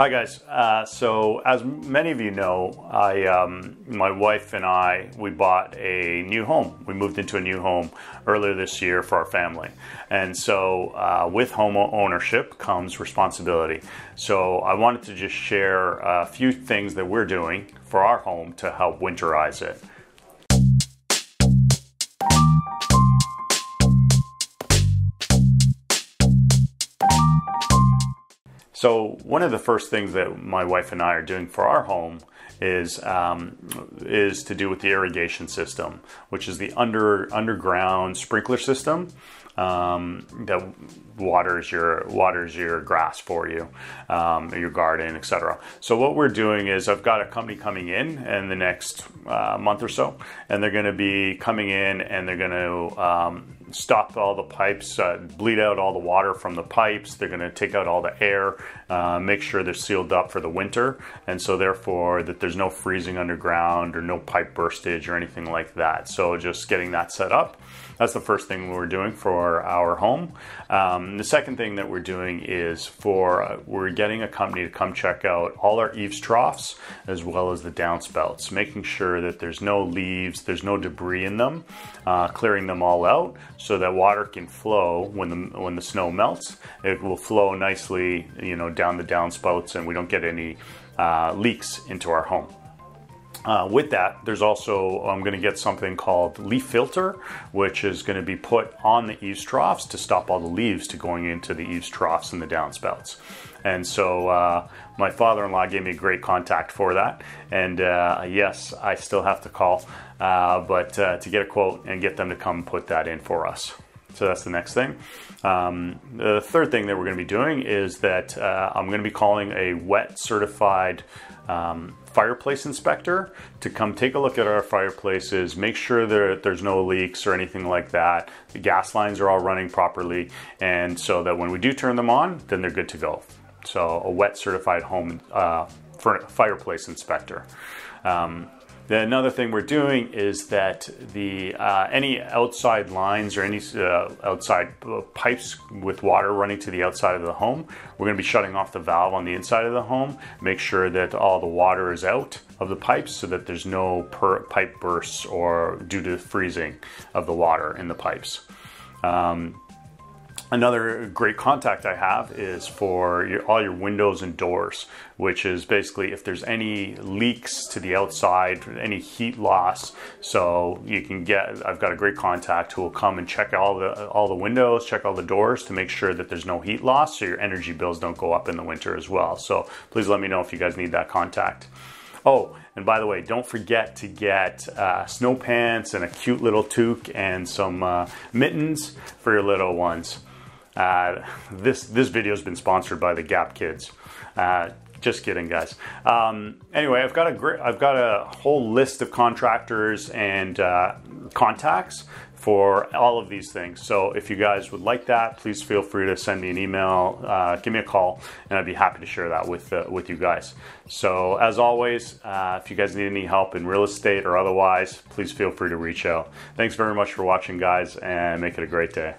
Hi guys. Uh, so as many of you know, I, um, my wife and I, we bought a new home. We moved into a new home earlier this year for our family, and so uh, with home ownership comes responsibility. So I wanted to just share a few things that we're doing for our home to help winterize it. So one of the first things that my wife and I are doing for our home is um, is to do with the irrigation system, which is the under underground sprinkler system um, that waters your waters your grass for you, um, your garden, etc. So what we're doing is I've got a company coming in in the next uh, month or so, and they're going to be coming in and they're going to um, stop all the pipes, uh, bleed out all the water from the pipes. They're going to take out all the air, uh, make sure they're sealed up for the winter, and so therefore that there's no freezing underground or no pipe burstage or anything like that. So just getting that set up. That's the first thing we're doing for our home. Um, the second thing that we're doing is for uh, we're getting a company to come check out all our eaves troughs as well as the downspouts, making sure that there's no leaves, there's no debris in them, uh, clearing them all out so that water can flow when the when the snow melts. It will flow nicely, you know, down the downspouts, and we don't get any uh, leaks into our home. Uh, with that, there's also, I'm going to get something called LeafFilter, which is going to be put on the eaves troughs to stop all the leaves to going into the eaves troughs and the downspouts. And so uh, my father-in-law gave me a great contact for that. And uh, yes, I still have to call, uh, but uh, to get a quote and get them to come put that in for us. So that's the next thing. Um, the third thing that we're going to be doing is that uh, I'm going to be calling a WETT certified um, fireplace inspector to come take a look at our fireplaces, make sure that there's no leaks or anything like that. The gas lines are all running properly, and so that when we do turn them on, then they're good to go. So a WETT certified home uh, fireplace inspector. Um, another thing we're doing is that the uh, any outside lines or any uh, outside pipes with water running to the outside of the home, we're going to be shutting off the valve on the inside of the home. Make sure that all the water is out of the pipes so that there's no pipe bursts or due to freezing of the water in the pipes. Um, Another great contact I have is for your, all your windows and doors, which is basically if there's any leaks to the outside, any heat loss. So you can get, I've got a great contact who will come and check all the all the windows, check all the doors to make sure that there's no heat loss, so your energy bills don't go up in the winter as well. So please let me know if you guys need that contact. Oh, and by the way, don't forget to get uh, snow pants and a cute little toque and some uh, mittens for your little ones. Uh, this this video has been sponsored by the Gap Kids. Uh, just kidding, guys. Um, anyway, I've got a great, I've got a whole list of contractors and uh, contacts for all of these things. So if you guys would like that, please feel free to send me an email, uh, give me a call, and I'd be happy to share that with uh, with you guys. So as always, uh, if you guys need any help in real estate or otherwise, please feel free to reach out. Thanks very much for watching, guys, and make it a great day.